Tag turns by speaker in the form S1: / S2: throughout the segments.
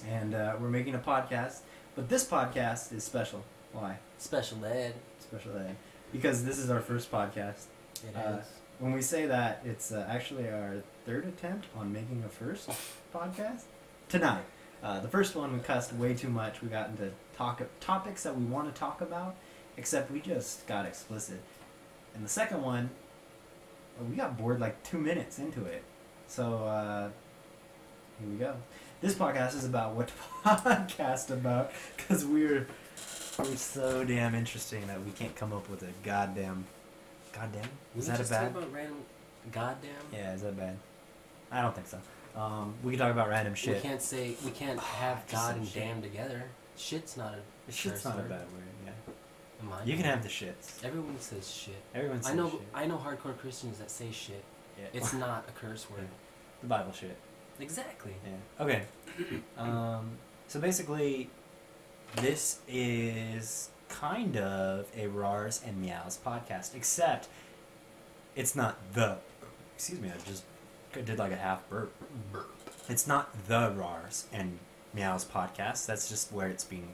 S1: I'm and uh, we're making a podcast. But this podcast is special. Why?
S2: Special ed.
S1: Special ed. Because this is our first podcast.
S2: It
S1: Uh,
S2: is.
S1: When we say that, it's uh, actually our third attempt on making a first podcast tonight. Uh, the first one we cussed way too much. We got into talk topics that we want to talk about, except we just got explicit. And the second one, we got bored like two minutes into it. So uh, here we go. This podcast is about what to podcast about because we're we're so damn interesting that we can't come up with a goddamn goddamn. Is
S2: we
S1: that a bad?
S2: talk about random goddamn?
S1: Yeah, is that bad? I don't think so. Um, we can talk about random shit.
S2: We can't say we can't
S1: Oh,
S2: have God and
S1: shit.
S2: damn together. Shit's not a
S1: Shit's not a bad word. Yeah, you can have the shits.
S2: Everyone says shit.
S1: Everyone says
S2: I know.
S1: shit.
S2: I know hardcore Christians that say shit.
S1: Yeah.
S2: It's not a curse word.
S1: the Bible shit.
S2: Exactly.
S1: Yeah. Okay. um, so basically, this is kind of a Rars and Meows podcast, except it's not the. Excuse me, I just did like a half burp. It's not the Rars and Meows podcast. That's just where it's being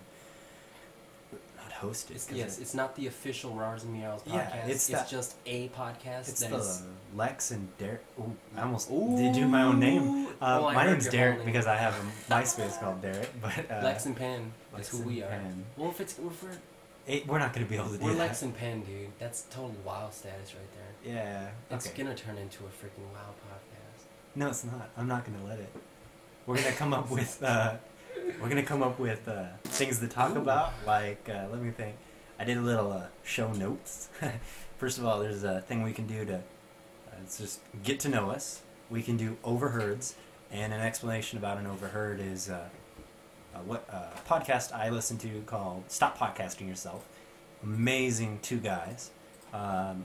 S1: hosted.
S2: Yes,
S1: it-
S2: it's not the official Rars and Meows podcast.
S1: Yeah, it's
S2: it's
S1: that-
S2: just a podcast
S1: It's
S2: that
S1: the
S2: is-
S1: Lex and Derek. Ooh, I almost did do my own name. Uh,
S2: I
S1: my name's Derek because I have a MySpace called Derek. But uh,
S2: Lex and Penn.
S1: Lex
S2: That's who we are.
S1: Penn.
S2: Well, if it's if we're
S1: it, we're not going to be able to do that. we're.
S2: Lex and Penn, dude. That's total wow status right there.
S1: yeah.
S2: It's
S1: okay.
S2: gonna turn into a freaking wow podcast.
S1: No, it's not. I'm not going to let it. We're going to come up with. Uh, we're going to come up with uh, things to talk
S2: Ooh.
S1: about. Like, uh, let me think. I did a little uh, show notes. First of all, there's a thing we can do to. Uh, it's just get to know us. We can do overheards, and an explanation about an overheard is uh, uh, what uh, podcast I listen to called "Stop Podcasting Yourself." Amazing two guys. Um,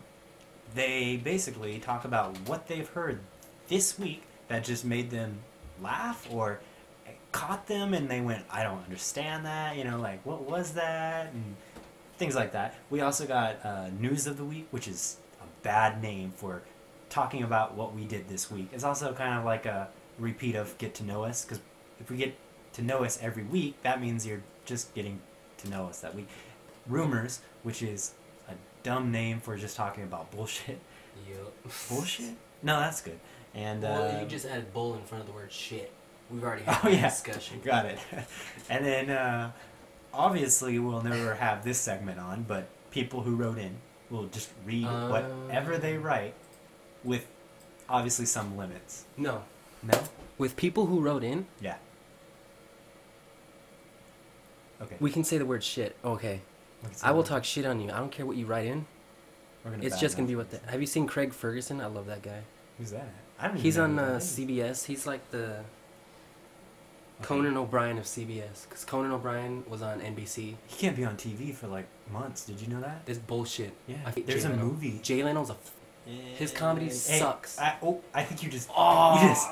S1: they basically talk about what they've heard this week that just made them laugh or caught them and they went, I don't understand that, you know, like what was that and things like that. We also got uh, news of the week, which is a bad name for talking about what we did this week. It's also kind of like a repeat of get to know us because if we get to know us every week, that means you're just getting to know us that week. Rumors, which is a dumb name for just talking about bullshit.
S2: Yup.
S1: Bullshit? No, that's good. And
S2: well,
S1: uh,
S2: you just added bull in front of the word shit. We've already had
S1: Oh, yeah.
S2: discussion.
S1: Got it. and then, uh, obviously, we'll never have this segment on, but people who wrote in will just read whatever they
S2: Um.
S1: write with obviously some limits.
S2: No.
S1: No?
S2: With people who wrote in,
S1: Yeah. Okay.
S2: we can say the word shit. Okay.
S1: we can say
S2: I will talk shit on you. I don't care what you write in.
S1: We're gonna
S2: It's just gonna be what the. Have you seen Craig Ferguson? I love that guy.
S1: Who's that? I don't
S2: He's
S1: even
S2: on uh. CBS. He's like the. Conan O'Brien of CBS. Because Conan O'Brien was on NBC.
S1: He can't be on TV for like months. Did you know that?
S2: This bullshit.
S1: Yeah.
S2: I hate
S1: There's
S2: Jay
S1: a
S2: Leno.
S1: movie.
S2: Jay Leno's a. F- His comedy
S1: Hey,
S2: sucks.
S1: I, oh, I think you just
S2: Oh.
S1: you just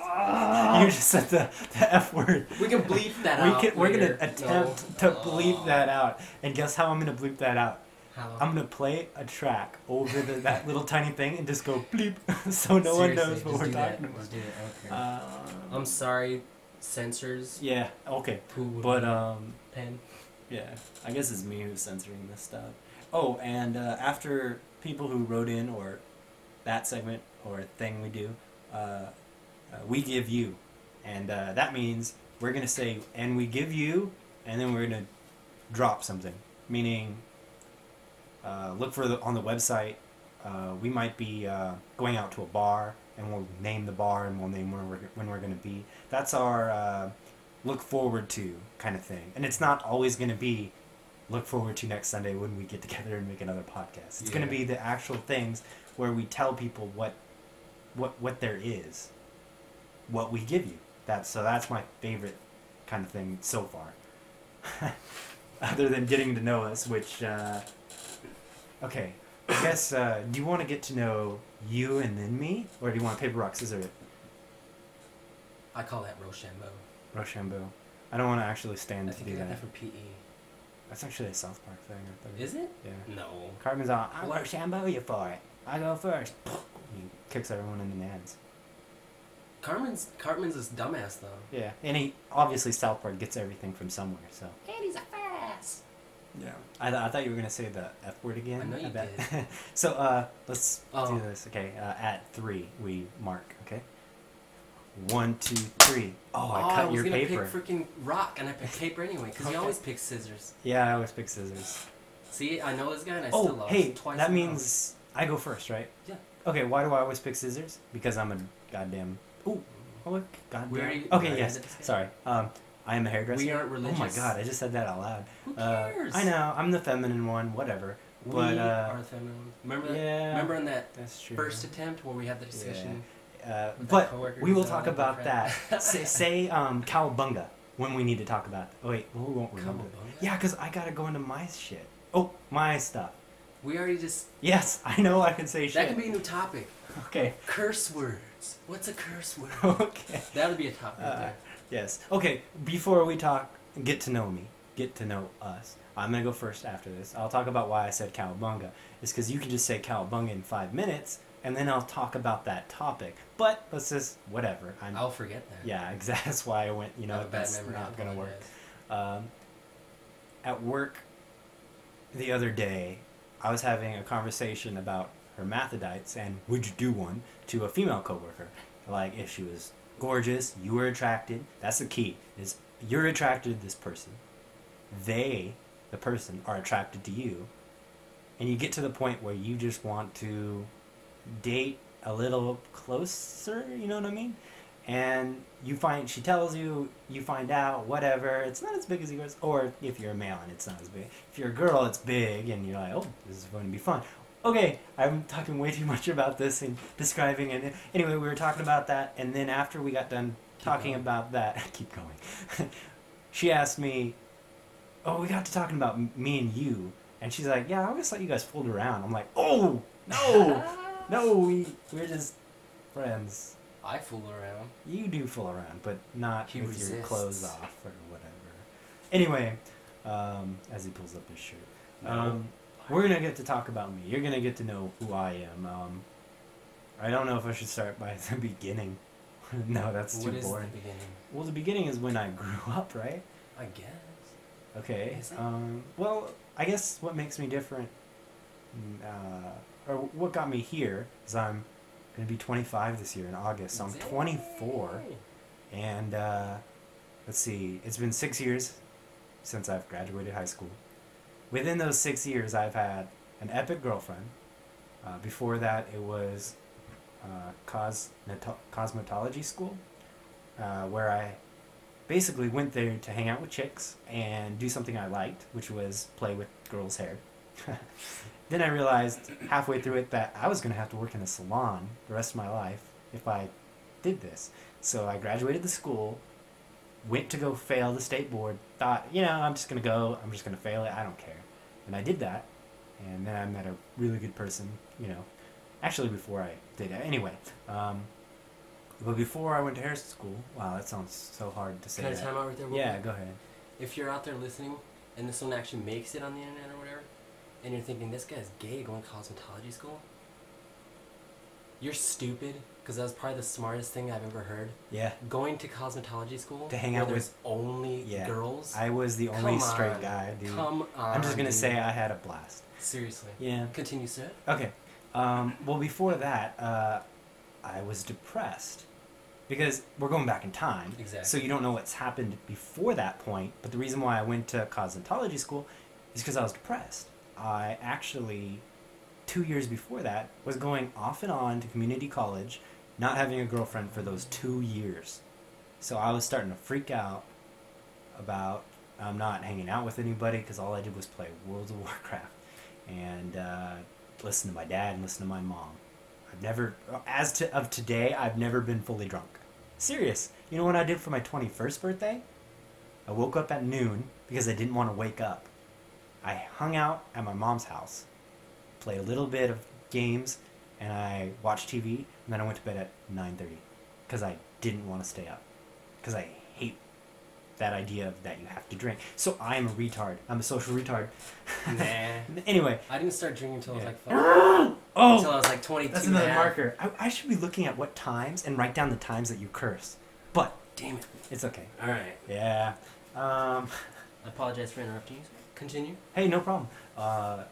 S1: you just said the, the F word.
S2: we can bleep that
S1: we
S2: out.
S1: can, we're gonna attempt to bleep that out, and guess how I'm gonna bleep that out?
S2: How?
S1: I'm gonna play a track over the, that little tiny thing and just go bleep, so no one knows
S2: Seriously,
S1: what
S2: just
S1: we're
S2: do that.
S1: talking about.
S2: Just do it. Okay.
S1: Uh,
S2: I'm sorry, censors.
S1: yeah, okay, but um,
S2: Penn?
S1: yeah, I guess it's me who's censoring this stuff. Oh, and uh, after people who wrote in or that segment or thing we do, uh, uh, we give you, and uh, that means we're gonna say and we give you, and then we're gonna drop something, meaning uh, look for the on the website. Uh, we might be uh, going out to a bar, and we'll name the bar, and we'll name where we're when we're gonna be. That's our uh, look forward to kind of thing, and it's not always gonna be look forward to next Sunday when we get together and make another podcast. It's gonna be the actual things where we tell people what what what there is, what we give you. That's so that's my favorite kind of thing so far. Other than getting to know us, which uh, okay, I guess uh, do you want to get to know you and then me, or do you want paper rock scissors?
S2: I call that Rochambeau.
S1: Rochambeau. I don't want to actually stand
S2: I
S1: to do that.
S2: that from PE.
S1: That's actually a South Park thing. I think.
S2: Is it?
S1: Yeah.
S2: No.
S1: Cartman's all, I
S2: What?
S1: Rochambeau you for it. I go first. He kicks everyone in the nads.
S2: Carmen's Cartman's this dumbass though.
S1: Yeah, and he obviously South Park gets everything from somewhere. So
S2: Andy's a fast.
S1: Yeah, I, th- I thought you were gonna say the F word again.
S2: I know you
S1: bet.
S2: did.
S1: so uh, let's
S2: Oh.
S1: do this. Okay, uh, at three we mark. Okay. One, two, three. Oh, I cut
S2: was
S1: your
S2: gonna
S1: paper.
S2: pick freaking rock, and I picked paper anyway, because
S1: Okay.
S2: you always pick scissors.
S1: yeah, I always pick scissors.
S2: See, I know this guy, and I still
S1: Oh,
S2: lost
S1: hey,
S2: twice.
S1: that
S2: in a row.
S1: means I go first, right?
S2: Yeah.
S1: Okay, why do I always pick scissors? Because I'm a goddamn. Ooh, oh, look, goddamn.
S2: Already- we
S1: okay,
S2: already
S1: yes.
S2: did this.
S1: Sorry. Um, I am a hairdresser.
S2: We aren't religious.
S1: Oh my god, I just said that out loud.
S2: Who
S1: Uh,
S2: cares?
S1: I know, I'm the feminine one, whatever.
S2: We
S1: But, uh,
S2: are the feminine. Remember that?
S1: yeah.
S2: Remember in that
S1: That's true.
S2: first attempt where we had the discussion?
S1: Uh, but we will talk about that. say, say um, cowabunga when we need to talk about. Oh wait, well, we won't remember.
S2: Cowabunga?
S1: Yeah, because I gotta go into my shit. Oh, my stuff.
S2: We already just.
S1: Yes, I know I can say shit.
S2: That could be a new topic.
S1: Okay.
S2: Curse words. What's a curse word?
S1: okay.
S2: that would be a topic.
S1: Uh,
S2: there.
S1: Yes. Okay. Before we talk, get to know me, get to know us. I'm gonna go first after this. I'll talk about why I said cowabunga. It's because you can just say cowabunga in five minutes, and then I'll talk about that topic. But let's just whatever. I'm.
S2: I'll forget that.
S1: yeah, exactly. That's why I went. You know,
S2: have a bad
S1: that's
S2: memory.
S1: Not gonna work. Um, at work the other day, I was having a conversation about hermaphrodites and would you do one to a female coworker. Like if she was gorgeous, you were attracted. That's the key. Is you're attracted to this person. They, the person, are attracted to you. And you get to the point where you just want to date a little closer, you know what I mean? and you find she tells you you find out whatever it's not as big as yours or if you're a male and it's not as big if you're a girl it's big and you're like oh this is going to be fun okay i'm talking way too much about this and describing it. Anyway we were talking about that and then after we got done
S2: Keep
S1: talking
S2: going.
S1: about that keep going. She asked me oh we got to talking about m- me and you. And she's like yeah i always thought you guys fooled around. I'm like oh no no we, we're just friends.
S2: I fool around.
S1: you do fool around, but not
S2: He
S1: with your clothes off or whatever. Anyway, um, as he pulls up his shirt, um, we're gonna get to talk about me. You're gonna get to know who I am. Um, I don't know if I should start by the beginning. no, that's
S2: What
S1: too
S2: is
S1: boring.
S2: the beginning?
S1: Well, the beginning is when I grew up, right?
S2: I guess.
S1: Okay. Um, well, I guess what makes me different, mm, uh, or what got me here, is I'm gonna be 25 this year in August. So I'm 24. And uh, let's see, it's been six years since I've graduated high school. Within those six years, I've had an epic girlfriend. Uh, before that, it was uh, cosmeto- cosmetology school, uh, where I basically went there to hang out with chicks and do something I liked, which was play with girls' hair. then I realized halfway through it that I was going to have to work in a salon the rest of my life if I did this. So I graduated the school, went to go fail the state board, thought, you know, I'm just going to go, I'm just going to fail it, I don't care. And I did that. And then I met a really good person, you know, actually before I did it. Anyway, um, but before I went to Harrison School, wow, that sounds so hard to say.
S2: Can I time out right there?
S1: Yeah,
S2: quick?
S1: go ahead.
S2: If you're out there listening and this one actually makes it on the internet or whatever, and you're thinking this guy's gay going to cosmetology school, you're stupid because that was probably the smartest thing I've ever heard.
S1: Yeah,
S2: Going to cosmetology school
S1: To hang out with-
S2: only
S1: yeah.
S2: girls.
S1: I was the only
S2: Come
S1: straight
S2: on.
S1: guy, dude.
S2: Come on.
S1: I'm just gonna say I had a blast.
S2: Seriously.
S1: Yeah.
S2: Continue, sir.
S1: Okay. Um, well, before that, uh, I was depressed because we're going back in time.
S2: Exactly.
S1: So you don't know what's happened before that point. But the reason why I went to cosmetology school is because I was depressed. I actually, two years before that, was going off and on to community college, not having a girlfriend for those two years. So I was starting to freak out about um, not hanging out with anybody because all I did was play World of Warcraft and uh, listen to my dad and listen to my mom. I've never, as to of today, I've never been fully drunk. Serious. You know what I did for my 21st birthday? I woke up at noon because I didn't want to wake up. I hung out at my mom's house, played a little bit of games, and I watched TV, and then I went to bed at 9:30 because I didn't want to stay up. because I that idea of that you have to drink. So I am a retard. I'm a social retard.
S2: Nah.
S1: anyway,
S2: I didn't start drinking until I was like five.
S1: oh,
S2: Until I was like 22.
S1: That's another marker. I, I should be looking at what times and write down the times that you curse. But
S2: Damn it.
S1: it's okay.
S2: All right.
S1: Yeah. Um,
S2: I apologize for interrupting you. Continue.
S1: hey, no problem. Uh,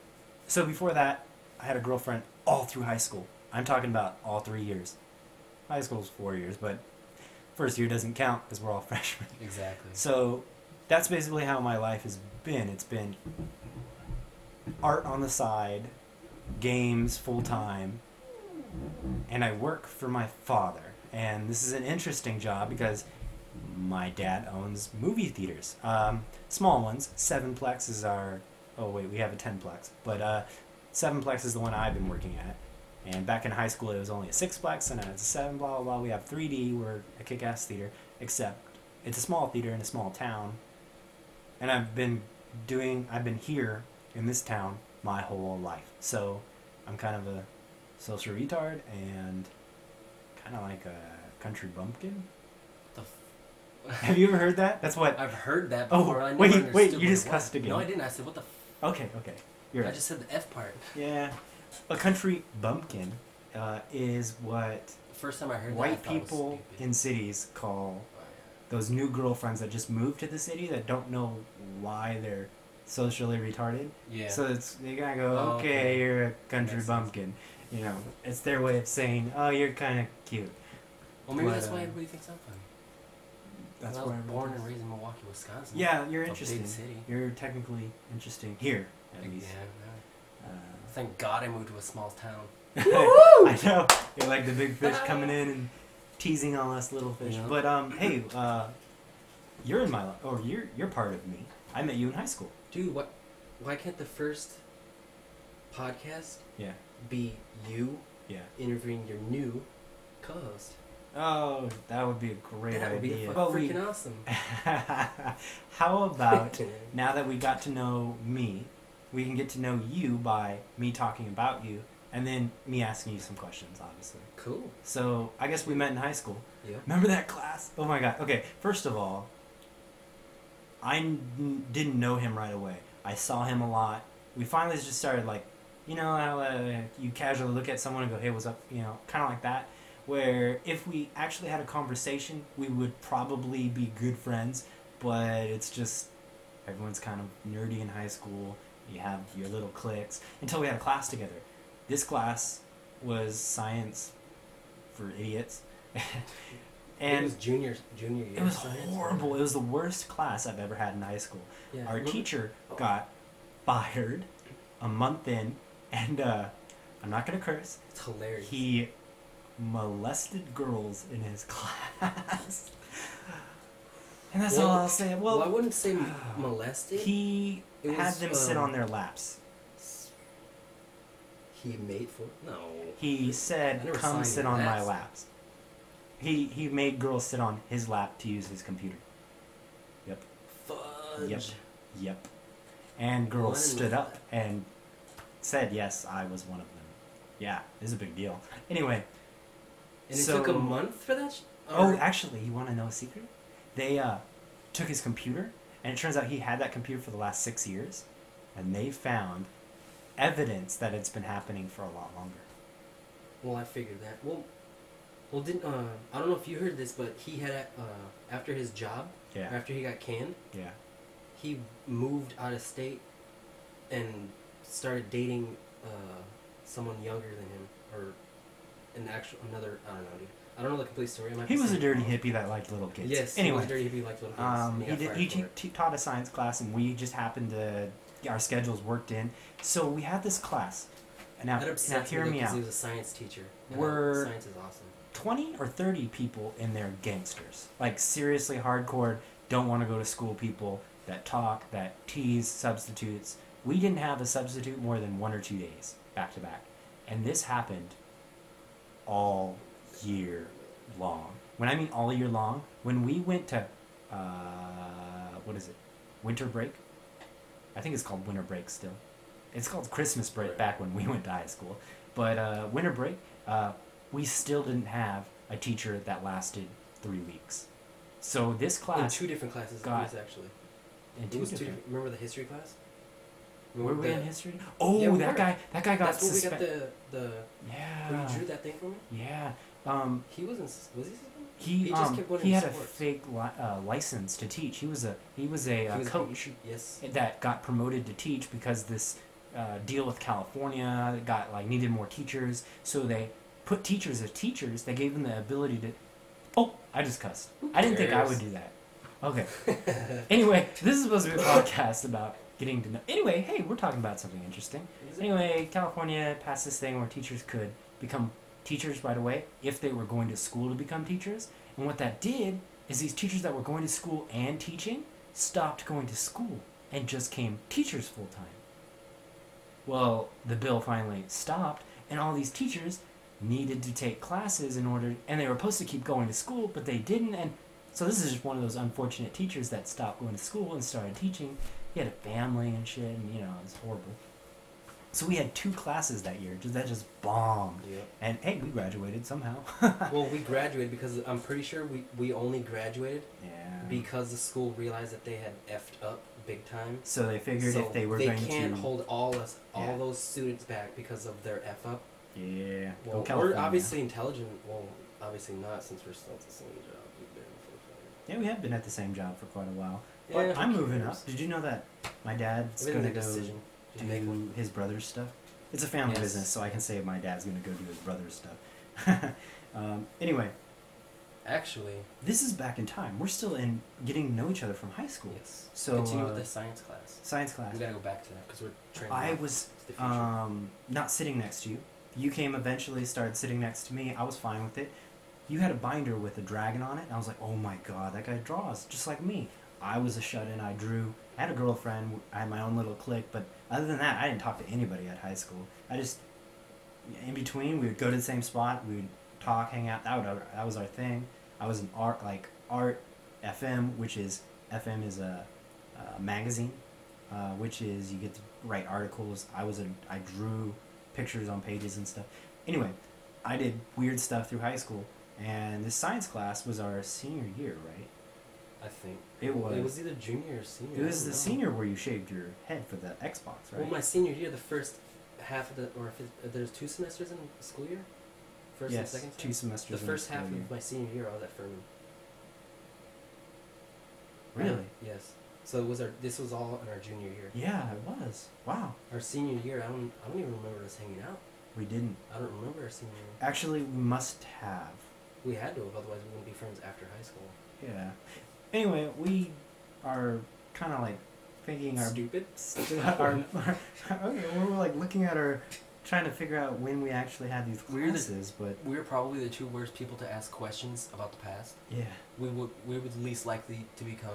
S1: so before that, I had a girlfriend all through high school. I'm talking about all three years. High school school's four years, but first year doesn't count because we're all freshmen.
S2: Exactly.
S1: So that's basically how my life has been. It's been art on the side, games full time, and I work for my father. And this is an interesting job because my dad owns movie theaters, um, small ones. Sevenplex is our. Oh wait, we have a tenplex, but uh, Sevenplex is the one I've been working at. And back in high school, it was only a sixplex, and now it's a seven. Blah blah blah. We have 3D. We're a kick-ass theater, except it's a small theater in a small town. And I've been doing. I've been here in this town my whole life, so I'm kind of a social retard and kind of like a country bumpkin.
S2: F-
S1: Have you ever heard that? That's what.
S2: I've heard that
S1: Oh,
S2: before. I never
S1: wait, wait, you just cussed again.
S2: No, I didn't. I said, what the f-
S1: Okay, okay, you're
S2: I
S1: right.
S2: just said the F part.
S1: Yeah, a country bumpkin uh, is what
S2: First time I heard that, I
S1: white
S2: it was
S1: people in cities call
S2: Oh,
S1: those new girlfriends that just moved to the city that don't know why they're socially retarded.
S2: yeah. Yeah.
S1: So it's they gotta go,
S2: Oh,
S1: okay,
S2: okay.
S1: you're a country
S2: Makes sense.
S1: bumpkin. You know, it's their way of saying, oh, you're kind of cute.
S2: well, maybe
S1: but,
S2: that's why
S1: uh,
S2: everybody thinks I'm funny.
S1: That's
S2: I
S1: why
S2: was born and raised in Milwaukee, Wisconsin.
S1: Yeah, you're interesting.
S2: city.
S1: You're technically interesting here, at
S2: Yeah,
S1: least.
S2: yeah.
S1: Uh,
S2: Thank God I moved to a small town.
S1: I know. You're like the big fish coming in and teasing all us little fish.
S2: Yeah.
S1: But um, hey, uh, you're in my life, or you're you're part of me. I met you in high school.
S2: Dude, what? Why can't the first podcast
S1: Yeah,
S2: be you
S1: yeah.
S2: interviewing your new co-host?
S1: Oh, that would be a great
S2: that would be
S1: idea.
S2: fu-
S1: But we-
S2: freaking awesome.
S1: How about now that we got to know me, we can get to know you by me talking about you, and then me asking you some questions, obviously.
S2: Cool.
S1: So I guess we met in high school.
S2: Yeah.
S1: Remember that class? Oh my god. Okay, first of all, I n- didn't know him right away. I saw him a lot. We finally just started like, you know how uh, you casually look at someone and go, "Hey, what's up?" You know, kind of like that. Where if we actually had a conversation, we would probably be good friends. But it's just everyone's kind of nerdy in high school. You have your little cliques until we had a class together. This class was science for idiots. and it
S2: was junior junior year.
S1: it was horrible. It was the worst class I've ever had in high school.
S2: Yeah.
S1: Our
S2: remember-
S1: teacher got fired a month in, and uh, I'm not gonna curse.
S2: It's hilarious.
S1: He molested girls in his class, and that's all I'll say.
S2: well, I wouldn't say molested.
S1: he
S2: It
S1: had
S2: was,
S1: them sit
S2: um,
S1: on their laps.
S2: He made for no.
S1: He
S2: I
S1: said,
S2: never
S1: "Come
S2: signed
S1: sit on my laps." He he made girls sit on his lap to use his computer. Yep.
S2: Fudge.
S1: Yep. Yep. And girls stood up and said, yes, I was one of them. Yeah, it's a big deal. Anyway,
S2: And it
S1: So-
S2: took a month for that. Sh-
S1: oh,
S2: or-
S1: actually, you want to know a secret? They uh, took his computer, and it turns out he had that computer for the last six years, and they found evidence that it's been happening for a lot longer.
S2: Well, I figured that. Well, well, didn't uh, I don't know if you heard this, but he had uh, after his job,
S1: Yeah,
S2: after he got canned,
S1: yeah.
S2: he moved out of state and started dating uh, someone younger than him, or an actual another. I don't know, dude. I don't know the complete story.
S1: He was a dirty hippie that liked little kids.
S2: Yes.
S1: Anyway,
S2: he was a dirty hippie like little kids.
S1: Um,
S2: and
S1: he did. He
S2: it.
S1: te- taught a science class, and we just happened to our schedules worked in. So we had this class. And Now,
S2: that
S1: now hear
S2: me
S1: me out.
S2: he was a science teacher.
S1: We're-
S2: science is awesome.
S1: Twenty or thirty people in there gangsters, like seriously hardcore. Don't want to go to school people that talk, that tease substitutes. We didn't have a substitute more than one or two days back to back, and this happened all year long. When I mean all year long, when we went to uh, what is it, winter break? I think it's called winter break still. It's called Christmas break
S2: Right.
S1: back when we went to high school. But uh, winter break, uh, we still didn't have a teacher that lasted three weeks. So this
S2: in
S1: class
S2: two different classes.
S1: got-
S2: actually.
S1: in two
S2: two
S1: different.
S2: different. Remember the history class?
S1: Were we
S2: the-
S1: in history? Oh,
S2: Yeah, we
S1: that
S2: were.
S1: guy. That guy got suspended.
S2: That's where we got the the.
S1: Yeah.
S2: Where you drew that thing for me.
S1: Yeah. Um,
S2: He wasn't. Was he?
S1: he
S2: He just
S1: um, he had a fake li- uh, license to teach. He was a he was a uh,
S2: He was a-
S1: coach
S2: Yes.
S1: that got promoted to teach because this uh, deal with California got like needed more teachers. So they put teachers as teachers. They gave them the ability to. Oh, I just cussed. I didn't think I would do that. Okay. anyway, this is supposed to be a podcast about getting to know. Anyway, hey, we're talking about something interesting. Anyway, California passed this thing where teachers could become teachers right away if they were going to school to become teachers. And what that did is these teachers that were going to school and teaching stopped going to school and just came teachers full time. Well, the bill finally stopped, and all these teachers needed to take classes in order, and they were supposed to keep going to school, but they didn't. And so this is just one of those unfortunate teachers that stopped going to school and started teaching. He had a family and shit, and you know, it was horrible. So we had two classes that year. That just bombed.
S2: Yeah.
S1: And hey, we graduated somehow.
S2: well, we graduated because I'm pretty sure we, we only graduated
S1: yeah.
S2: because the school realized that they had effed up big time.
S1: so they figured
S2: so
S1: if they were
S2: they
S1: going to.
S2: They can't
S1: to
S2: hold all us all
S1: Yeah.
S2: those students back because of their f up.
S1: yeah,
S2: Well, we're obviously intelligent. Well, obviously not since we're still at the same job we've been for.
S1: Yeah, we have been at the same job for quite a while.
S2: Yeah,
S1: But
S2: who
S1: I'm moving
S2: cares?
S1: up. Did you know that my dad's going to go
S2: decision. Just make one.
S1: his brother's stuff? It's a family
S2: Yes.
S1: business, so I can say my dad's going to go do his brother's stuff. um, anyway,
S2: Actually,
S1: this is back in time. We're still in getting to know each other from high school.
S2: yes.
S1: So,
S2: continue
S1: uh,
S2: with the science class.
S1: Science class.
S2: We gotta go back to that because we're training.
S1: I was
S2: It's the future.
S1: um, not sitting next to you. You came eventually, started sitting next to me. I was fine with it. You had a binder with a dragon on it, and I was like, oh my god, that guy draws just like me. I was a shut in, I drew. I had a girlfriend, I had my own little clique, but other than that, I didn't talk to anybody at high school. I just, in between, we would go to the same spot, we would talk, hang out. That, would, that was our thing. I was in art, like art FM, which is, FM is a, a magazine uh, which is you get to write articles. I was a I drew pictures on pages and stuff. Anyway, I did weird stuff through high school, and this science class was our senior year, right?
S2: I think
S1: It was.
S2: It was either junior or senior.
S1: It was the
S2: know.
S1: senior where you shaved your head for the Xbox, right?
S2: Well, my senior year, the first half of the, or if uh, there's two semesters in the school year, first
S1: yes,
S2: and second.
S1: two
S2: sem-
S1: semesters.
S2: The first half
S1: year.
S2: of my senior year, I was at Furman.
S1: Really?
S2: Yes. So it was our. This was all in our junior year.
S1: Yeah, it was. Wow.
S2: Our senior year, I don't. I don't even remember us hanging out.
S1: We didn't.
S2: I don't remember our senior year.
S1: Actually, we must have.
S2: We had to have, otherwise we wouldn't be friends after high school.
S1: Yeah. Anyway, we are kind of like thinking our
S2: Stupid.
S1: our, our, okay, we're like looking at our, trying to figure out when we actually had these
S2: We're the-
S1: classes, but
S2: We're probably the two worst people to ask questions about the past.
S1: yeah.
S2: We would. We would least likely to become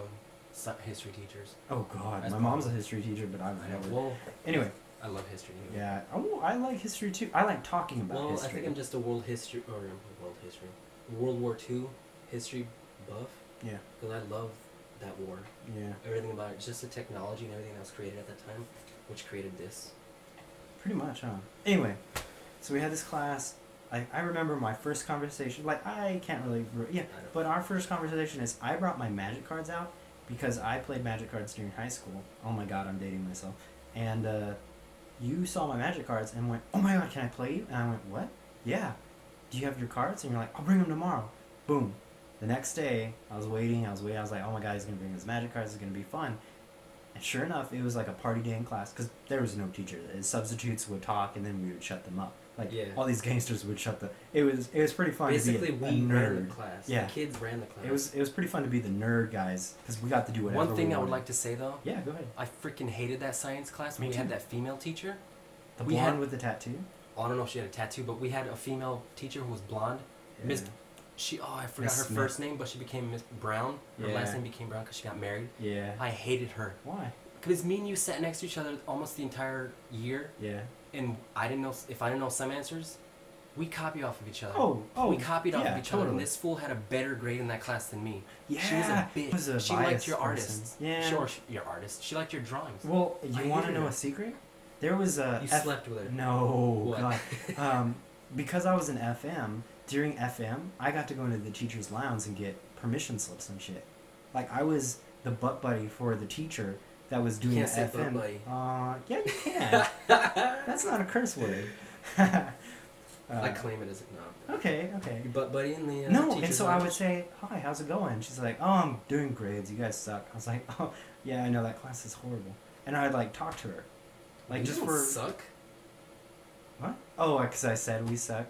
S2: history teachers.
S1: Oh God,
S2: That's
S1: my mom's a history teacher, but I'm
S2: I
S1: never.
S2: Well,
S1: Anyway,
S2: I love history. Anyway.
S1: yeah. Oh, I like history too. I like talking about
S2: Well,
S1: history.
S2: Well, I think I'm just a world history or world history, World War Two history buff
S1: Yeah.
S2: because I love that war.
S1: Yeah.
S2: Everything about it, just the technology and everything that was created at that time, which created this.
S1: Pretty much, huh? Anyway, so we had this class. I, I remember my first conversation. Like I can't really. Re- yeah, but our first conversation is I brought my magic cards out because I played magic cards during high school. Oh my god, I'm dating myself. And uh, you saw my magic cards and went, "Oh my god, can I play you?" And I went, "What? Yeah. Do you have your cards?" And you're like, "I'll bring them tomorrow." Boom. The next day, I was waiting. I was waiting. I was like, "Oh my god, he's gonna bring his magic cards. It's gonna be fun." And sure enough, it was like a party day in class because there was no teacher. The substitutes would talk, and then we would shut them up. Like
S2: Yeah.
S1: all these gangsters would shut the. It was it was pretty fun
S2: Basically,
S1: to be a,
S2: we
S1: a
S2: ran the class.
S1: Yeah.
S2: The kids ran the class.
S1: It was it was pretty fun to be the nerd guys because we got to do whatever.
S2: One thing
S1: we
S2: I would like to say though,
S1: Yeah, go ahead.
S2: I freaking hated that science class. When we had that female teacher.
S1: The
S2: we
S1: blonde
S2: had-
S1: with the tattoo.
S2: I don't know if she had a tattoo, but we had a female teacher who was blonde. Miss-
S1: Yeah.
S2: She oh I forgot
S1: Miss
S2: her
S1: Smith.
S2: first name, but she became Miss Brown. Her last name became Brown because she got married.
S1: Yeah.
S2: I hated her
S1: Why?
S2: because me and you sat next to each other almost the entire year,
S1: Yeah.
S2: and I didn't know if I didn't know some answers. We copy off of each other.
S1: Oh, oh.
S2: we copied off
S1: yeah,
S2: of each other,
S1: totally.
S2: and this fool had a better grade in that class than me.
S1: Yeah.
S2: she was a bitch.
S1: was a
S2: she liked
S1: biased
S2: your
S1: person.
S2: artists.
S1: Yeah.
S2: Sure, your artist. She liked your drawings.
S1: Well, you want to
S2: hated
S1: know
S2: her.
S1: a secret? There was a.
S2: you
S1: F-
S2: slept with her.
S1: No,
S2: What?
S1: God. um, because I was in FM during FM, I got to go into the teachers' lounge and get permission slips and shit. Like I was the butt buddy for the teacher that was doing
S2: can't
S1: the FM.
S2: buddy.
S1: Uh, yeah, you can. That's not a curse word. Uh,
S2: I claim it as no.
S1: Okay, okay.
S2: Your butt buddy in the uh,
S1: No, and so I would say, "Hi, how's it going?" She's like, "Oh, I'm doing grades. You guys suck." I was like, "Oh, yeah, I know that class is horrible," and I'd like talk to her, like
S2: You
S1: just for
S2: suck.
S1: what? Oh, because I said we suck.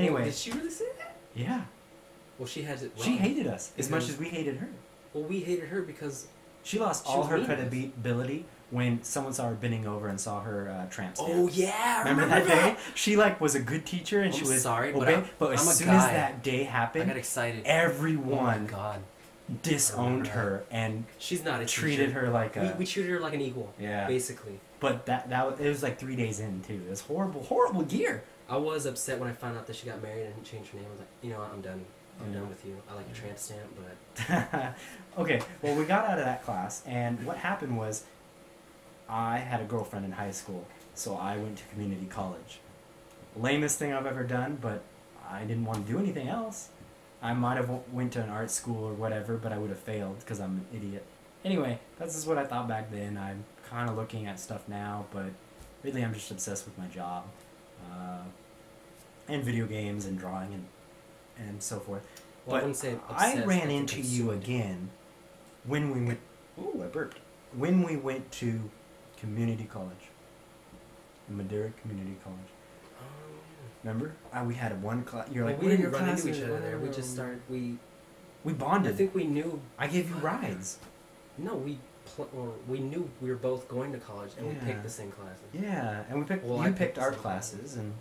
S1: Anyway,
S2: did she really say that?
S1: yeah,
S2: Well, she had it. Wrong.
S1: she hated us as much as we hated her.
S2: Well, we hated her because.
S1: She lost
S2: She
S1: all her credibility when someone saw her bending over and saw her uh, tramp stamp.
S2: Oh yeah, I
S1: Remember that day? She like was a good teacher and she
S2: I'm
S1: was
S2: sorry, but I'm-
S1: but as
S2: I'm
S1: soon as that day happened, I
S2: got excited.
S1: everyone
S2: Oh god,
S1: disowned her and
S2: she's not a
S1: treated
S2: teacher.
S1: her like a
S2: We, we treated her like an equal.
S1: Yeah.
S2: Basically,
S1: But that that was, it was like three days in too. It was horrible, horrible year.
S2: I was upset when I found out that she got married and changed her name. I was like, you know what, I'm done. I'm done with you. I like your tramp stamp, but
S1: okay, well we got out of that class, and what happened was, I had a girlfriend in high school, so I went to community college. Lamest thing I've ever done, but I didn't want to do anything else. I might have w- went to an art school or whatever, but I would have failed because I'm an idiot. Anyway, that's just what I thought back then. I'm kind of looking at stuff now, but really I'm just obsessed with my job, uh, and video games and drawing and and so forth.
S2: well, I
S1: But
S2: wouldn't say.
S1: I ran
S2: think
S1: into you again when we went. Oh, I burped. When we went to community college, Madera Community College.
S2: Um,
S1: Remember? Uh, we had one class. You're
S2: well,
S1: like,
S2: we didn't run into each other there. We just
S1: Oh.
S2: started. We.
S1: We bonded.
S2: I think we knew.
S1: I gave you rides.
S2: No, we. Pl- or we knew we were both going to college, and we picked the same classes.
S1: Yeah, and we picked.
S2: Well,
S1: you
S2: I picked
S1: picked art
S2: same
S1: classes, and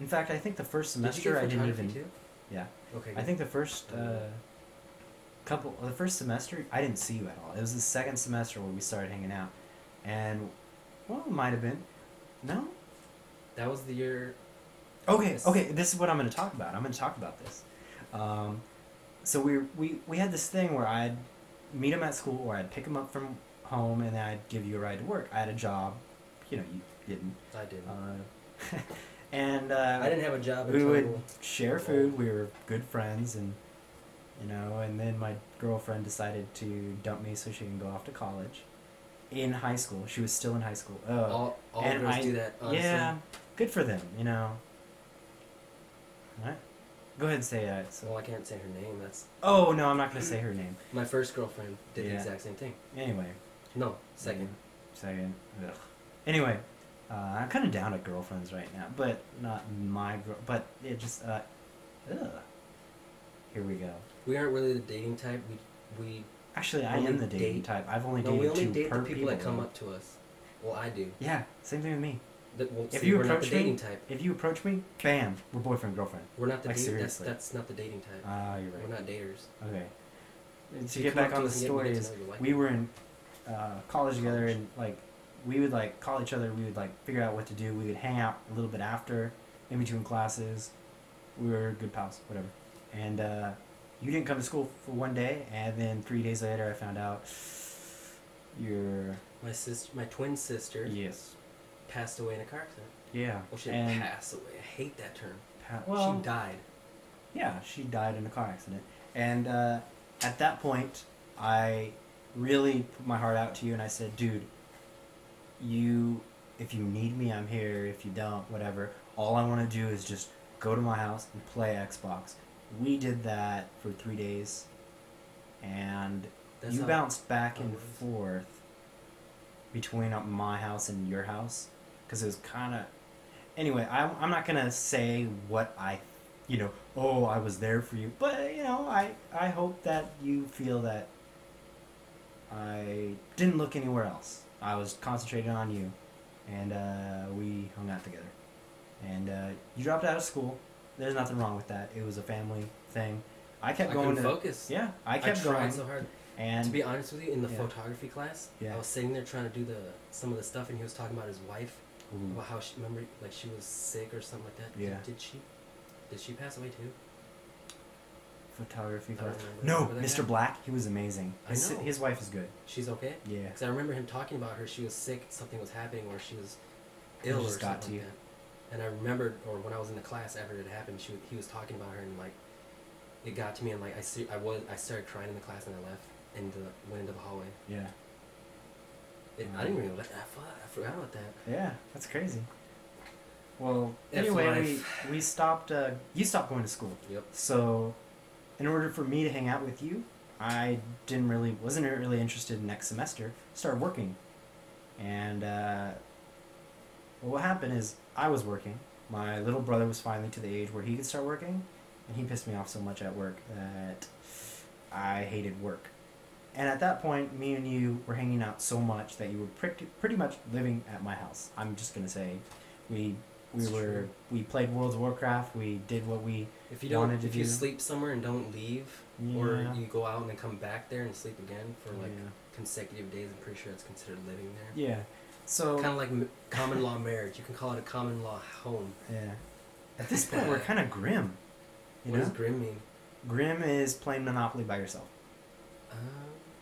S1: in fact, I think the first
S2: Did
S1: semester
S2: get
S1: I didn't even.
S2: too?
S1: Yeah,
S2: Okay.
S1: I think the first uh, couple, the first semester, I didn't see you at all. It was the second semester where we started hanging out, and well, it might have been. No.
S2: that was the year.
S1: Okay.
S2: Yes.
S1: Okay. This is what I'm going to talk about. I'm going to talk about this. Um, so we we we had this thing where I'd meet him at school, or I'd pick him up from home, and then I'd give you a ride to work. I had a job. You know, you didn't.
S2: I did.
S1: Uh, and uh,
S2: I didn't have a job
S1: we would share food. We were good friends, and you know. And then my girlfriend decided to dump me so she can go off to college. In high school, she was still in high school. Oh,
S2: all all
S1: and
S2: girls
S1: I-
S2: do that. Honestly.
S1: yeah, good for them. You know. What? Go ahead and say that. So.
S2: Well, I can't say her name. That's
S1: Oh no, I'm not gonna say her name.
S2: my first girlfriend. Did the exact same thing.
S1: Anyway.
S2: No, second.
S1: Second. Ugh. Anyway, uh, I'm kind of down at girlfriends right now, but not my girl. But it just. Uh, ugh. Here we go.
S2: We aren't really the dating type. We we
S1: Actually, I
S2: Only
S1: am the dating
S2: date-
S1: type. I've only
S2: no,
S1: dated
S2: we only
S1: two
S2: date
S1: per
S2: the people, that come up to us. Well, I do.
S1: Yeah, same thing with me.
S2: That,
S1: If
S2: see,
S1: you
S2: we're not the
S1: approach me-
S2: dating type.
S1: If you approach me, bam, we're boyfriend girlfriend.
S2: We're not the
S1: like,
S2: dating. That's
S1: seriously.
S2: that's not the dating type.
S1: Ah, you're right.
S2: We're not daters.
S1: Okay. To
S2: You
S1: get
S2: come
S1: back
S2: up
S1: on
S2: to
S1: the
S2: us and get- we
S1: story,
S2: get to
S1: is
S2: know you, like
S1: we were in uh, college together, and like we would like call each other. We would like figure out what to do. We would hang out a little bit after, in between classes. We were good pals, whatever. And uh, you didn't come to school for one day, and then three days later, I found out you're
S2: My sister, my twin sister,
S1: yes,
S2: passed away in a car accident.
S1: yeah,
S2: Well, she didn't
S1: and
S2: pass away. I hate that term.
S1: pa- well,
S2: she died.
S1: Yeah, she died in a car accident. And uh, at that point, I really put my heart out to you and I said, dude, you, if you need me, I'm here. If you don't, whatever. All I want to do is just go to my house and play Xbox. We did that for three days. And
S2: That's
S1: you bounced back and forth between uh, my house and your house because it was kind of anyway I'm, I'm not gonna say what i you know oh i was there for you but you know i i hope that you feel that i didn't look anywhere else i was concentrating on you and uh, we hung out together and uh, you dropped out of school there's nothing wrong with that it was a family thing i kept
S2: I
S1: going to
S2: focus.
S1: yeah i kept I
S2: tried
S1: going
S2: so hard.
S1: and
S2: to be honest with you, in the
S1: Yeah.
S2: photography class,
S1: Yeah.
S2: I was sitting there trying to do the some of the stuff, and he was talking about his wife, Mm-hmm.
S1: Ooh.
S2: about how she remember like she was sick or something like that. Did-
S1: Yeah.
S2: Did, she? Did she pass away too?
S1: photography
S2: I don't
S1: class.
S2: remember.
S1: No, Mr.
S2: guy?
S1: Black, he was amazing.
S2: I
S1: His,
S2: know.
S1: his wife is good.
S2: She's okay.
S1: Yeah.
S2: Because I remember him talking about her. She was sick. Something was happening, or she was ill, or
S1: just got
S2: something
S1: to
S2: like
S1: you.
S2: that. And I remembered, or when I was in the class after it happened, she was, he was talking about her, and like it got to me and like I see, I was I started crying in the class and I left and the, went into the hallway.
S1: Yeah.
S2: It, I didn't even let that. Fuck, I forgot about that.
S1: Yeah, that's crazy. Well, anyway,
S2: life.
S1: we we stopped. Uh, you stopped going to school.
S2: Yep.
S1: So, in order for me to hang out with you, I didn't really wasn't really interested in next semester. Started working, and uh, well, what happened is I was working. My little brother was finally to the age where he could start working, and he pissed me off so much at work that I hated work. And at that point, me and you were hanging out so much that you were pretty pretty much living at my house. I'm just gonna say, we we
S2: It's
S1: were
S2: true.
S1: we played World of Warcraft. We did what we
S2: If you don't, if you
S1: do-
S2: sleep somewhere and don't leave, or you go out and then come back there and sleep again for like
S1: yeah.
S2: consecutive days, I'm pretty sure it's considered living there.
S1: yeah. So
S2: Kind of like common law marriage. You can call it a common law home.
S1: yeah. At this point, we're kind of grim. You
S2: what
S1: know,
S2: does grim mean?
S1: grim is playing Monopoly by yourself.
S2: Um,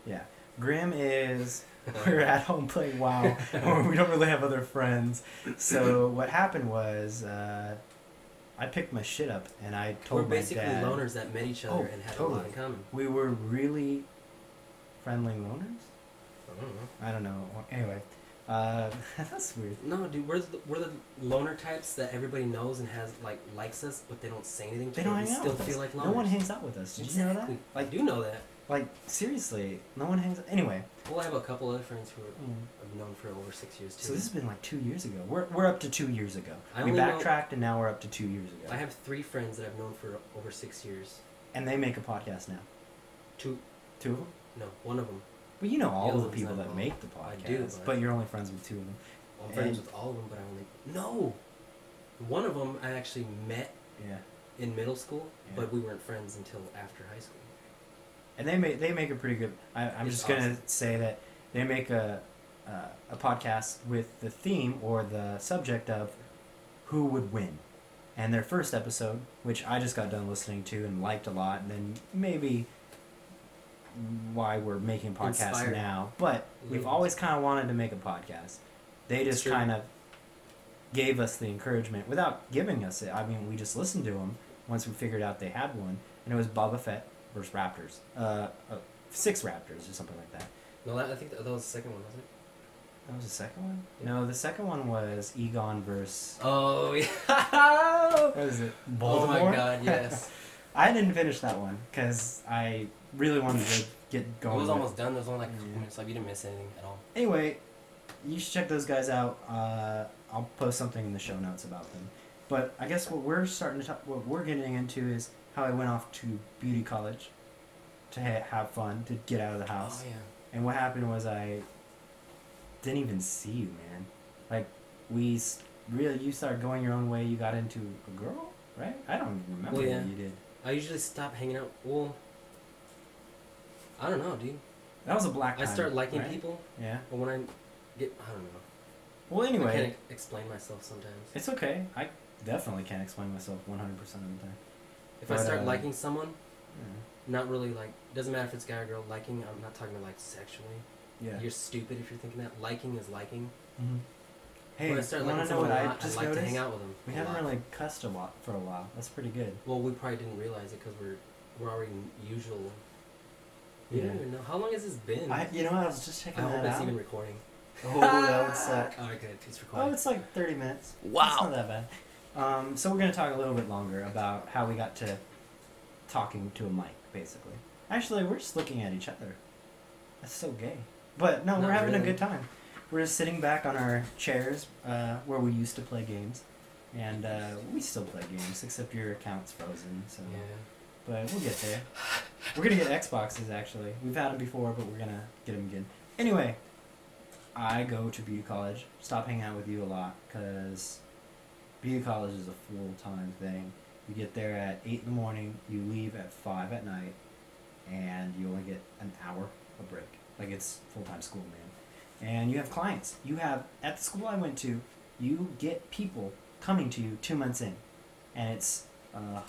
S1: Yeah. Grim is we're at home playing WoW, or we don't really have other friends. So what happened was, uh, I picked my shit up and I told
S2: we're
S1: told my
S2: basically loners that met each other
S1: Oh,
S2: and had a lot in common.
S1: We were really friendly loners.
S2: I don't know.
S1: I don't know. Anyway, uh, that's weird.
S2: No, dude, we're the, we're the loner types that everybody knows and has like likes us, but they don't say anything. To
S1: They don't hang out
S2: still
S1: with
S2: feel
S1: us.
S2: like loners.
S1: no one hangs out with us. Did you know that?
S2: Exactly. I
S1: Like,
S2: do know that.
S1: Like seriously, no one hangs. Anyway,
S2: Well, I have a couple other friends who
S1: mm.
S2: I've known for over six years too.
S1: so this has been like two years ago. We're we're up to two years ago.
S2: I
S1: we
S2: only know-
S1: backtracked and now we're up to two years ago.
S2: I have three friends that I've known for over six years.
S1: and they make a podcast now.
S2: Two,
S1: Two of them.
S2: no, one of them.
S1: Well, you know all
S2: The
S1: of the
S2: one's
S1: people
S2: not
S1: that
S2: involved.
S1: make the
S2: I
S1: podcast,
S2: do,
S1: but,
S2: but-
S1: you're only friends with two of them.
S2: I'm friends
S1: And-
S2: with all of them, but I only no. One of them I actually met
S1: Yeah.
S2: in middle school,
S1: Yeah.
S2: but we weren't friends until after high school.
S1: And they make they make a pretty good. I, I'm
S2: It's
S1: just gonna say that they make a uh, a podcast with the theme or the subject of who would win. And their first episode, which I just got done listening to and liked a lot, and then maybe why we're making podcasts
S2: Inspired.
S1: now. But we've always kind of wanted to make a podcast. They just kind of gave us the encouragement without giving us it. I mean, we just listened to them once we figured out they had one, and it was Boba Fett versus Raptors. Uh, uh, six Raptors or something like that.
S2: No, that, I think that, that was the second one, wasn't it?
S1: That was the second one.
S2: Yeah.
S1: No, the second one was Egon versus.
S2: Oh yeah.
S1: What is it?
S2: oh
S1: Baltimore.
S2: my god, yes.
S1: I didn't finish that one because I really wanted to get going.
S2: it
S1: was
S2: almost done. There was only like a couple
S1: Yeah.
S2: minutes left. You didn't miss anything at all.
S1: Anyway, you should check those guys out. Uh, I'll post something in the show notes about them. But I guess what we're starting to talk, what we're getting into is how I went off to beauty college to ha- have fun, to get out of the oh, house.
S2: Oh yeah.
S1: And what happened was I didn't even see you, man. Like we really, you started going your own way. You got into a girl, right? I don't even remember
S2: Well,
S1: what you did.
S2: I usually stop hanging out. Well, I don't know, dude.
S1: That was a black.
S2: I start liking
S1: right?
S2: people,
S1: Yeah.
S2: but when I get, I don't know.
S1: Well, anyway,
S2: I can't explain myself sometimes.
S1: it's okay. I definitely can't explain myself one hundred percent of the time.
S2: If I start
S1: uh,
S2: liking someone,
S1: Yeah.
S2: not really like, doesn't matter if it's guy or girl. Liking, I'm not talking about like sexually.
S1: Yeah.
S2: You're stupid if you're thinking that. Liking is liking.
S1: Mhm. Hey,
S2: when I start
S1: wanna
S2: liking
S1: know
S2: someone
S1: what
S2: a
S1: I
S2: lot,
S1: just
S2: I like
S1: noticed?
S2: to hang out with them.
S1: We haven't
S2: lot.
S1: really cussed a lot for a while. That's pretty good.
S2: Well, we probably didn't realize it because we're we're already usual. We
S1: Yeah.
S2: don't even know how long has this been.
S1: I, you know? I was just checking
S2: I hope
S1: that
S2: it's
S1: out.
S2: even recording.
S1: Oh, that would suck.
S2: Oh, okay, it's recording.
S1: Oh, it's like 30 minutes.
S2: Wow.
S1: It's not that bad. Um, so we're going to talk a little bit longer about how we got to talking to a mic, basically. Actually, we're just looking at each other. That's so gay. But no, we're
S2: Not
S1: having a good time. We're just sitting back on our chairs uh, where we used to play games. And uh, we still play games, except your account's frozen. So,
S2: yeah.
S1: but we'll get there. We're gonna get Xboxes actually. We've had them before, but we're gonna get them again. Anyway, I go to beauty college. Stop hanging out with you a lot because beauty college is a full time thing. You get there at eight in the morning. You leave at five at night, and you only get an hour of break. Like it's full time school, man. And you have clients. You have at the school I went to. You get people coming to you two months in, and it's uh,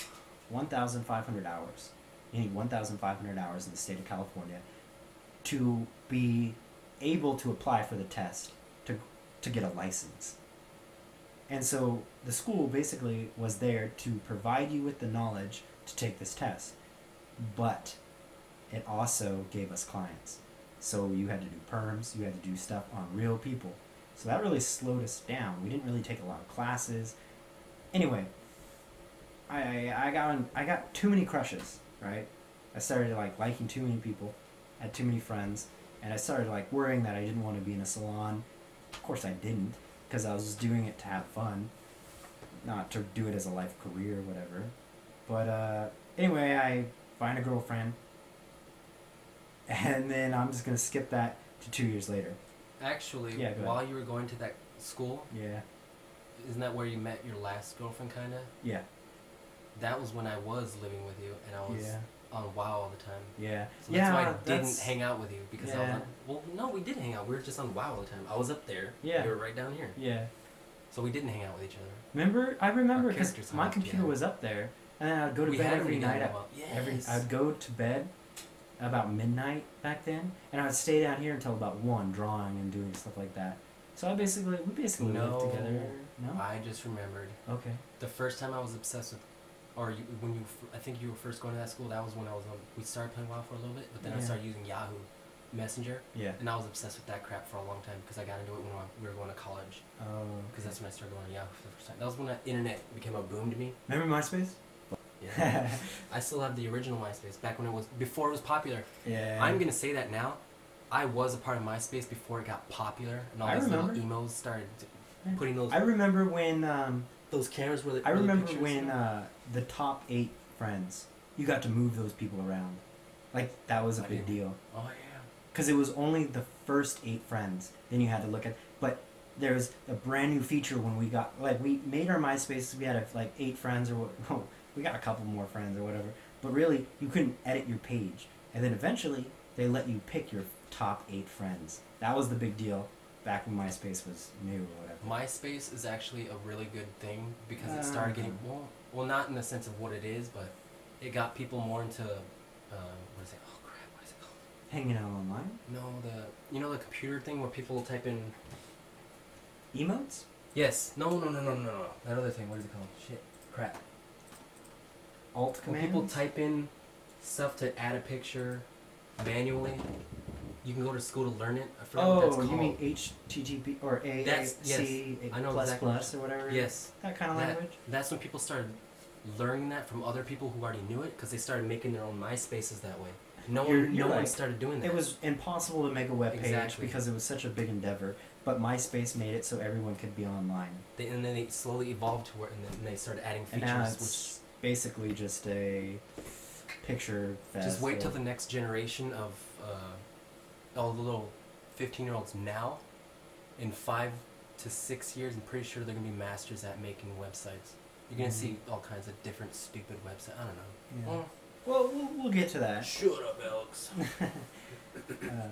S1: one thousand five hundred hours. You need 1,500 hours in the state of California to be able to apply for the test to, to get a license. And so the school basically was there to provide you with the knowledge to take this test. but it also gave us clients. So you had to do perms, you had to do stuff on real people. So that really slowed us down. We didn't really take a lot of classes. Anyway, I I, got on, I got too many crushes, right? I started like liking too many people, had too many friends, and I started like worrying that I didn't want to be in a salon. Of course I didn't, because I was just doing it to have fun, not to do it as a life career or whatever. But uh, anyway, I find a girlfriend, and then I'm just gonna skip that to two years later.
S2: Actually,
S1: Yeah,
S2: while you were going to that school,
S1: Yeah,
S2: isn't that where you met your last girlfriend, kind of?
S1: yeah,
S2: That was when I was living with you, and I was
S1: yeah,
S2: on WoW all the time.
S1: yeah.
S2: So
S1: yeah,
S2: that's why I didn't
S1: that's-
S2: hang out with you because I was
S1: Yeah.
S2: on. Well, no, we did hang out. We were just on WoW all the time. I was up there.
S1: Yeah.
S2: You were right down here.
S1: Yeah.
S2: So we didn't hang out with each other.
S1: Remember? I remember because my computer
S2: yeah.
S1: was up there, and then I'd go to
S2: we
S1: bed every night.
S2: together Yes.
S1: every I'd go to bed about midnight back then, and I'd stay down here until about one, drawing and doing stuff like that. So I basically we basically
S2: No.
S1: lived together. No.
S2: I just remembered
S1: Okay.
S2: the first time I was obsessed with, or you, when you, I think you were first going to that school. That was when I was on. We started playing WoW for a little bit, but then I started using Yahoo Messenger,
S1: Yeah.
S2: and I was obsessed with that crap for a long time because I got into it when I, we were going to college.
S1: Oh.
S2: Because that's when I started going on Yahoo for the first time. That was when the internet became a boom to me.
S1: Remember MySpace?
S2: Yeah. I still have the original MySpace back when it was before it was popular.
S1: yeah.
S2: I'm gonna say that now. I was a part of MySpace before it got popular, and all
S1: I
S2: these
S1: remember.
S2: little emos started putting those
S1: I remember when um,
S2: those cameras they,
S1: I remember
S2: pictures
S1: when uh, the top eight friends, you got to move those people around. Like that was a
S2: I
S1: big
S2: didn't.
S1: deal.
S2: oh yeah,
S1: because it was only the first eight friends. Then you had to look at, but there was a brand new feature when we got like we made our MySpace. We had uh, like eight friends or what? Oh, we got a couple more friends or whatever. But really, you couldn't edit your page, and then eventually they let you pick your top eight friends. That was the big deal back when MySpace was new or whatever.
S2: MySpace is actually a really good thing because it started getting well, well, not in the sense of what it is, but it got people more into uh, what is it? Oh crap, what is it called?
S1: Hanging out online,
S2: No, the you know the computer thing where people type in.
S1: emotes.
S2: Yes. No, no, no, no, no, no. That other thing. What is it called? Shit. Crap.
S1: Alt
S2: When
S1: commands.
S2: people type in stuff to add a picture manually, you can go to school to learn it. I forgot what that's
S1: Oh,
S2: called.
S1: you mean HTTP or AAC
S2: That's- yes, I know
S1: plus
S2: exactly what
S1: plus or whatever?
S2: yes,
S1: That kind of
S2: that,
S1: language.
S2: that's when people started learning that from other people who already knew it because they started making their own MySpaces that way. No
S1: You're-
S2: one,
S1: you're
S2: no one
S1: right.
S2: started doing that.
S1: It was impossible to make a web page
S2: Exactly.
S1: because it was such a big endeavor. But MySpace made it so everyone could be online,
S2: They, and then they slowly evolved to where, and then they started adding
S1: and
S2: features.
S1: now
S2: which
S1: it's basically just a picture fest.
S2: just wait till
S1: of-
S2: the next generation of uh, all the little fifteen-year-olds now. In five to six years, I'm pretty sure they're gonna be masters at making websites. You're gonna
S1: Mhm.
S2: see all kinds of different stupid websites. I don't know.
S1: Yeah.
S2: Well,
S1: Well, we'll we'll get to that.
S2: shut up, Alex.
S1: Uh,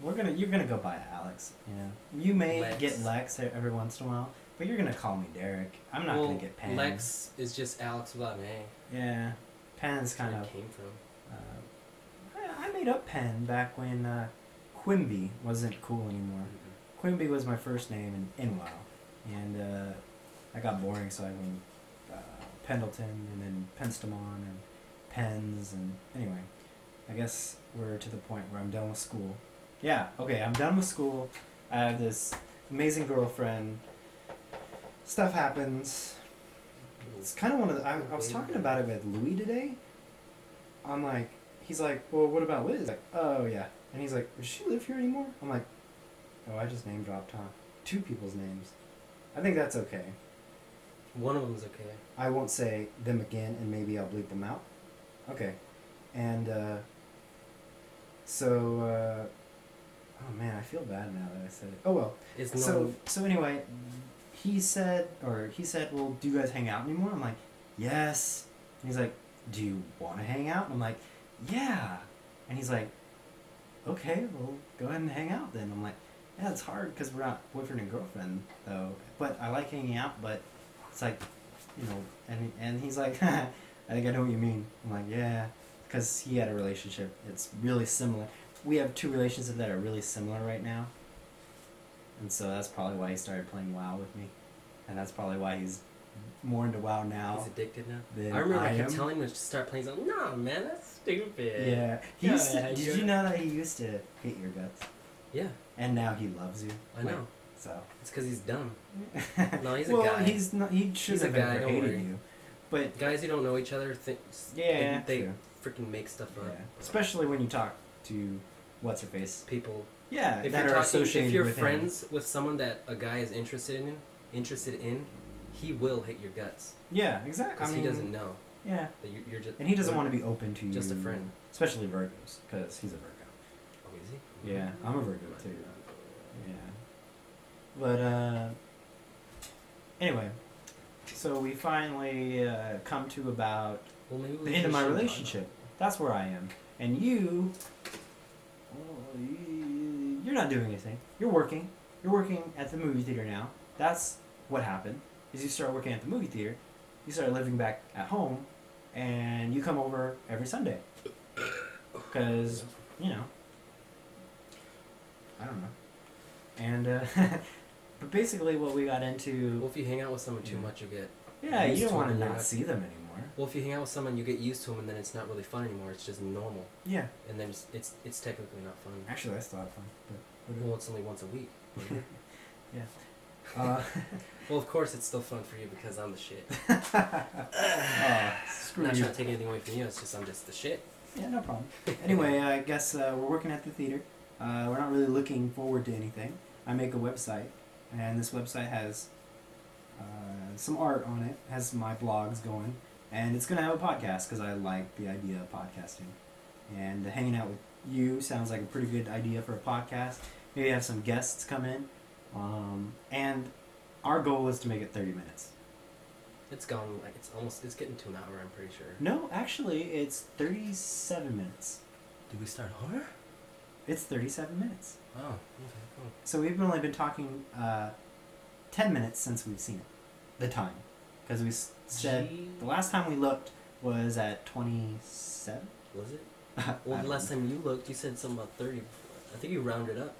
S1: we're gonna you're gonna go by Alex. Yeah. You may
S2: Lex.
S1: get Lex e- every once in a while, but you're gonna call me Derek. I'm not
S2: well,
S1: gonna get Pen.
S2: Lex is just Alex without an A.
S1: Yeah. Pen's
S2: That's where
S1: kind
S2: it
S1: of.
S2: came from.
S1: Uh, I, I made up Pen back when uh, Quimby wasn't cool anymore. Quimby was my first name in, in and uh, I got boring, so I went uh, Pendleton and then Penstamon and Pens, and anyway, I guess we're to the point where I'm done with school. Yeah, okay, I'm done with school. I have this amazing girlfriend. Stuff happens. It's kind of one of the. I, I was talking about it with Louis today. I'm like, he's like, well, what about Liz? Like, oh yeah, and he's like, does she live here anymore? I'm like, oh, I just name dropped, huh? Two people's names. I think that's okay.
S2: One of them's okay.
S1: I won't say them again, and maybe I'll bleep them out. Okay, and uh, so, uh, oh man, I feel bad now that I said it. Oh well.
S2: It's no.
S1: So so anyway, he said, or he said, well, do you guys hang out anymore? I'm like, yes. And he's like, do you want to hang out? And I'm like, yeah. And he's like, okay, well, go ahead and hang out then. I'm like, yeah, it's hard because we're not boyfriend and girlfriend though. But I like hanging out. But it's like, you know, and and he's like, I think I know what you mean. I'm like, yeah, because he had a relationship. It's really similar. We have two relationships that are really similar right now. And so that's probably why he started playing WoW with me. And that's probably why he's more into WoW now.
S2: He's addicted now. I remember I,
S1: I
S2: kept telling him to start playing. He's like, "No, man, that's stupid."
S1: Yeah. He used to, did
S2: you're-
S1: know that he used to hate your guts?
S2: Yeah,
S1: And now he loves you.
S2: I know.
S1: So.
S2: It's because he's dumb. No, he's a guy.
S1: well, he's not. He should
S2: He's a
S1: have
S2: guy,
S1: never hated
S2: worry.
S1: you. But
S2: Guys who don't know each other think
S1: yeah,
S2: they, they freaking make stuff up.
S1: yeah. Especially when you talk to what's her face.
S2: People,
S1: Yeah,
S2: if
S1: that
S2: you're
S1: are
S2: talking, if you're
S1: with him.
S2: friends with someone that a guy is interested in, interested in, he will hit your guts
S1: Yeah, exactly.
S2: because
S1: I mean,
S2: he doesn't know
S1: Yeah,
S2: that you, you're just.
S1: and he doesn't want to be open to you.
S2: Just a friend.
S1: Especially Virgos, because he's a Virgo.
S2: Oh, is he?
S1: Yeah, I'm a Virgo too. Yeah. But uh anyway, so we finally uh, come to about
S2: Well, maybe
S1: the end of my relationship. That's where I am. And you well, you- you're not doing anything. You're working. You're working at the movie theater now. That's what happened. Is you start working at the movie theater, you start living back at home, and you come over every Sunday. Because, you know, I don't know. And, uh, but basically what we got into,
S2: Well, if you hang out with someone too much, you get.
S1: yeah, you don't want to not see them anymore.
S2: Well, if you hang out with someone, you get used to them, and then it's not really fun anymore. It's just normal,
S1: Yeah.
S2: and then it's it's, it's technically not fun.
S1: Actually, that's a lot of fun. But
S2: Well, it's only once a week. Yeah.
S1: Uh,
S2: Well, of course, it's still fun for you because I'm the shit.
S1: uh, screw
S2: not
S1: you.
S2: trying to take anything away from you. It's just I'm just the shit.
S1: Yeah, no problem. Anyway, I guess uh, we're working at the theater. Uh, we're not really looking forward to anything. I make a website, and this website has uh, some art on it. Has my blogs going, and it's gonna have a podcast because I like the idea of podcasting. And hanging out with you sounds like a pretty good idea for a podcast. Maybe have some guests come in, um, and our goal is to make it thirty minutes.
S2: It's gone like it's almost it's getting to an hour. I'm pretty sure.
S1: No, actually, it's thirty-seven minutes.
S2: Did we start over?
S1: It's thirty-seven minutes.
S2: Oh, okay, cool.
S1: So we've only been talking uh, ten minutes since we've seen it. The time, because we s- said
S2: Gee.
S1: the last time we looked was at twenty-seven.
S2: Was it? Well, the last time you looked, you said something about thirty. I think you rounded up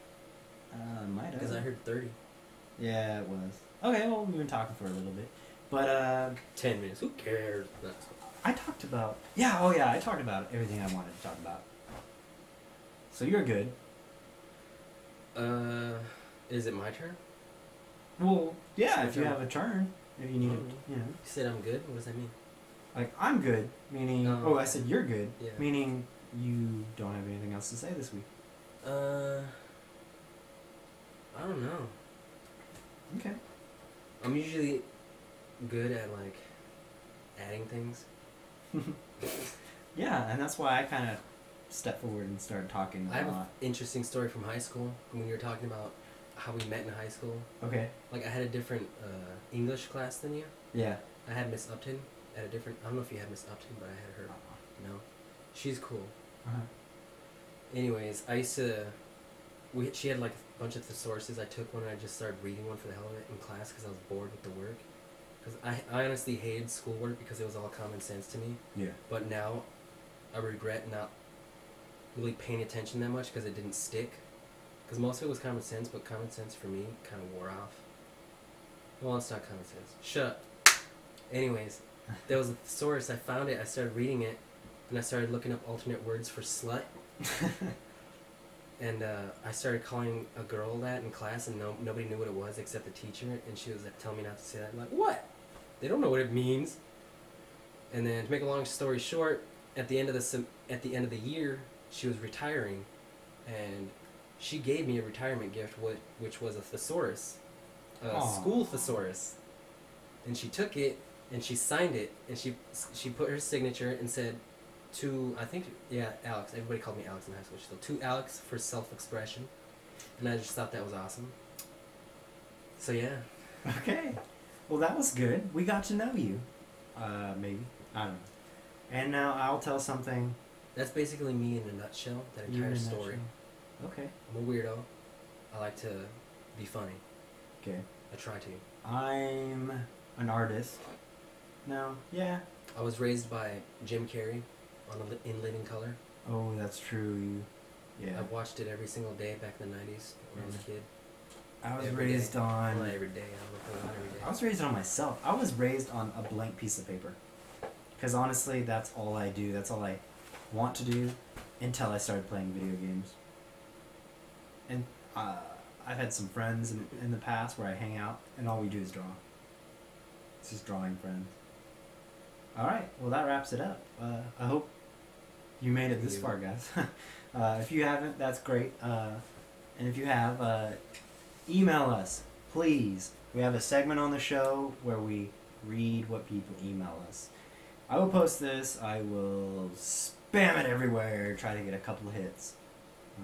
S1: uh, might have.
S2: because I heard thirty.
S1: Yeah, it was. Okay, well we've been talking for a little bit, but uh,
S2: Ten minutes. Who cares? That's-
S1: I talked about yeah, oh yeah, I talked about everything I wanted to talk about. So you're good.
S2: Uh, is it my turn?
S1: Well, yeah, if you have a turn, if you need
S2: Mhm.
S1: a, you know.
S2: You said I'm good. What does that mean?
S1: Like I'm good, meaning
S2: Oh.
S1: oh I said you're good,
S2: Yeah.
S1: meaning you don't have anything else to say this week.
S2: Uh, I don't know.
S1: Okay.
S2: I'm usually good at like adding things.
S1: Yeah, and that's why I kind of stepped forward and started talking
S2: I
S1: a
S2: have an
S1: lot.
S2: interesting story from high school when you were talking about how we met in high school.
S1: Okay.
S2: Like I had a different uh, English class than you.
S1: Yeah.
S2: I had Miss Upton at a different. I don't know if you had Miss Upton, but I had her. No, she's cool.
S1: Uh-huh.
S2: Anyways, I used to. We she had like bunch of thesauruses. I took one and I just started reading one for the hell of it in class because I was bored with the work. Because I, I honestly hated schoolwork because it was all common sense to me.
S1: Yeah.
S2: But now, I regret not really paying attention that much because it didn't stick. Because most of it was common sense, but common sense for me kind of wore off. Well, it's not common sense. Shut up. Anyways, there was a thesaurus. I found it. I started reading it, and I started looking up alternate words for slut. and uh, I started calling a girl that in class, and no, nobody knew what it was except the teacher. And she was like, telling me not to say that. I'm like, what? They don't know what it means. And then to make a long story short, at the end of the at the end of the year, she was retiring, and she gave me a retirement gift, which, which was a thesaurus, a
S1: Aw.
S2: school thesaurus, and she took it and she signed it and she she put her signature and said, to I think yeah Alex. Everybody called me Alex in high school. Still to Alex for self expression, and I just thought that was awesome. So yeah,
S1: Okay. Well, that was good. We got to know you. Uh, maybe. I don't know. And now I'll tell something.
S2: that's basically me in a nutshell. That
S1: you
S2: entire story.
S1: nutshell. Okay.
S2: I'm a weirdo. I like to be funny.
S1: Okay.
S2: I try to.
S1: I'm an artist. No. Yeah.
S2: I was raised by Jim Carrey on a li- in Living Color.
S1: Oh, that's true. You. Yeah.
S2: I've watched it every single day back in the '90s when I was a kid.
S1: I was
S2: Every
S1: raised
S2: day.
S1: On.
S2: not every day. I don't know if not every day.
S1: I was raised on myself. I was raised on a blank piece of paper. Because honestly, that's all I do. That's all I want to do until I started playing video games. And uh, I've had some friends in, in the past where I hang out and all we do is draw. It's just drawing friends. All right, well, that wraps it up. Uh, I hope you made it this
S2: You.
S1: far, guys. uh, if you haven't, that's great. Uh, and if you have, uh, email us, please. We have a segment on the show where we read what people email us. I will post this. I will spam it everywhere. Try to get a couple of hits.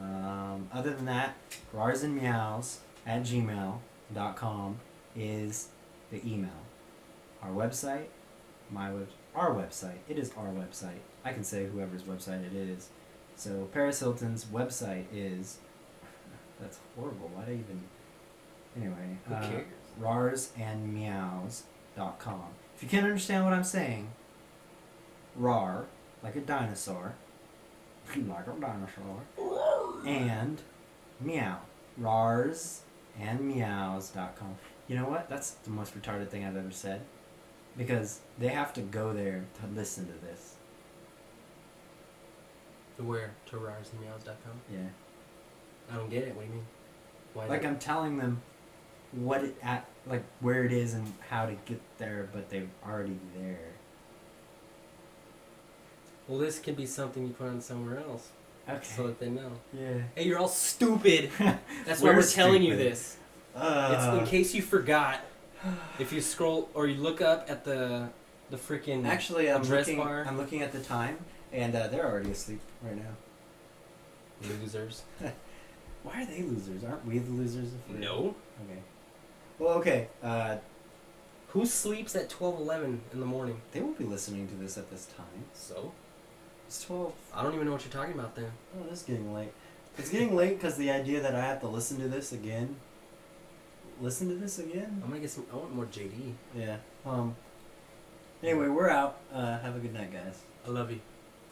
S1: Um, other than that, rars and meows at gmail.com is the email. Our website, my web, our website. It is our website. I can say whoever's website it is. So Paris Hilton's website is. That's horrible. Why do I even? Anyway,
S2: Who
S1: uh,
S2: cares?
S1: rarsandmeows.com. If you can't understand what I'm saying, rar, like a dinosaur, like a dinosaur, and meow, rars and meows.com. You know what? That's the most retarded thing I've ever said. Because they have to go there to listen to this.
S2: To where? To rarsandmeows.com?
S1: Yeah.
S2: I don't get it. What do you mean? Why?
S1: Like I'm telling them what it at like where it is and how to get there, but they're already there.
S2: well, this could be something you put on somewhere else
S1: Okay.
S2: so that they know.
S1: yeah.
S2: Hey, you're all stupid. That's why
S1: We're
S2: we're telling you this.
S1: Uh,
S2: it's in case you forgot. If you scroll or you look up at the the freaking
S1: Actually, I'm
S2: address
S1: looking.
S2: bar.
S1: I'm looking at the time, and uh, they're already asleep right now.
S2: losers.
S1: Why are they losers? Aren't we the losers?
S2: No.
S1: Okay. Well, okay. Uh,
S2: Who sleeps at twelve eleven in the morning?
S1: they won't be listening to this at this time.
S2: So
S1: It's twelve.
S2: I don't even know what you're talking about then.
S1: Oh, it's getting late. It's getting late because the idea that I have to listen to this again. Listen to this again.
S2: I'm gonna get some. I want more JD.
S1: Yeah. Um. Anyway, we're out. Uh, have a good night, guys.
S2: I love you.